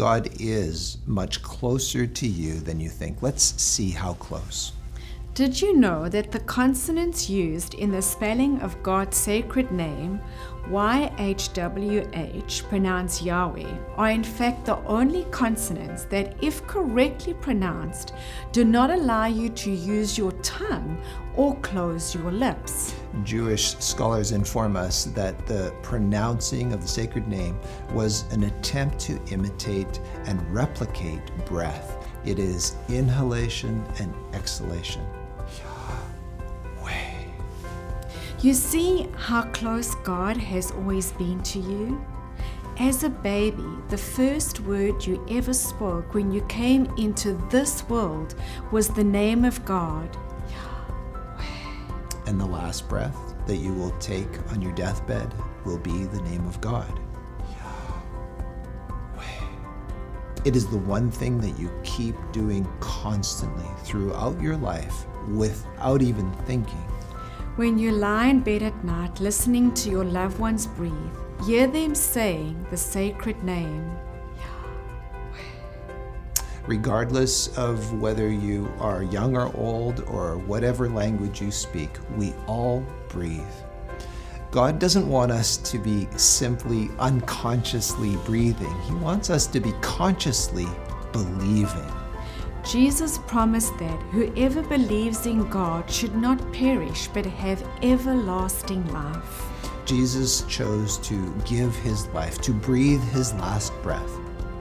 God is much closer to you than you think. Let's see how close. Did you know that the consonants used in the spelling of God's sacred name, YHWH, pronounced Yahweh, are in fact the only consonants that, if correctly pronounced, do not allow you to use your tongue or close your lips? Jewish scholars inform us that the pronouncing of the sacred name was an attempt to imitate and replicate breath. It is inhalation and exhalation. You see how close God has always been to you? As a baby, the first word you ever spoke when you came into this world was the name of God. And the last breath that you will take on your deathbed will be the name of God. It is the one thing that you keep doing constantly throughout your life without even thinking. When you lie in bed at night listening to your loved ones breathe, hear them saying the sacred name. Regardless of whether you are young or old or whatever language you speak, we all breathe. God doesn't want us to be simply unconsciously breathing, He wants us to be consciously believing. Jesus promised that whoever believes in God should not perish but have everlasting life. Jesus chose to give his life, to breathe his last breath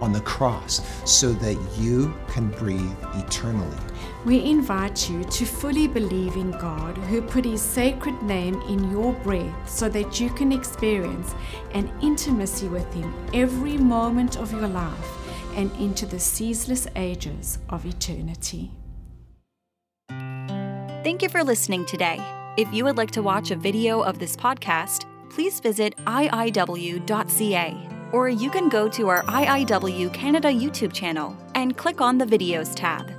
on the cross so that you can breathe eternally. We invite you to fully believe in God who put his sacred name in your breath so that you can experience an intimacy with him every moment of your life and into the ceaseless ages of eternity. Thank you for listening today. If you would like to watch a video of this podcast, please visit iiw.ca or you can go to our IIW Canada YouTube channel and click on the Videos tab.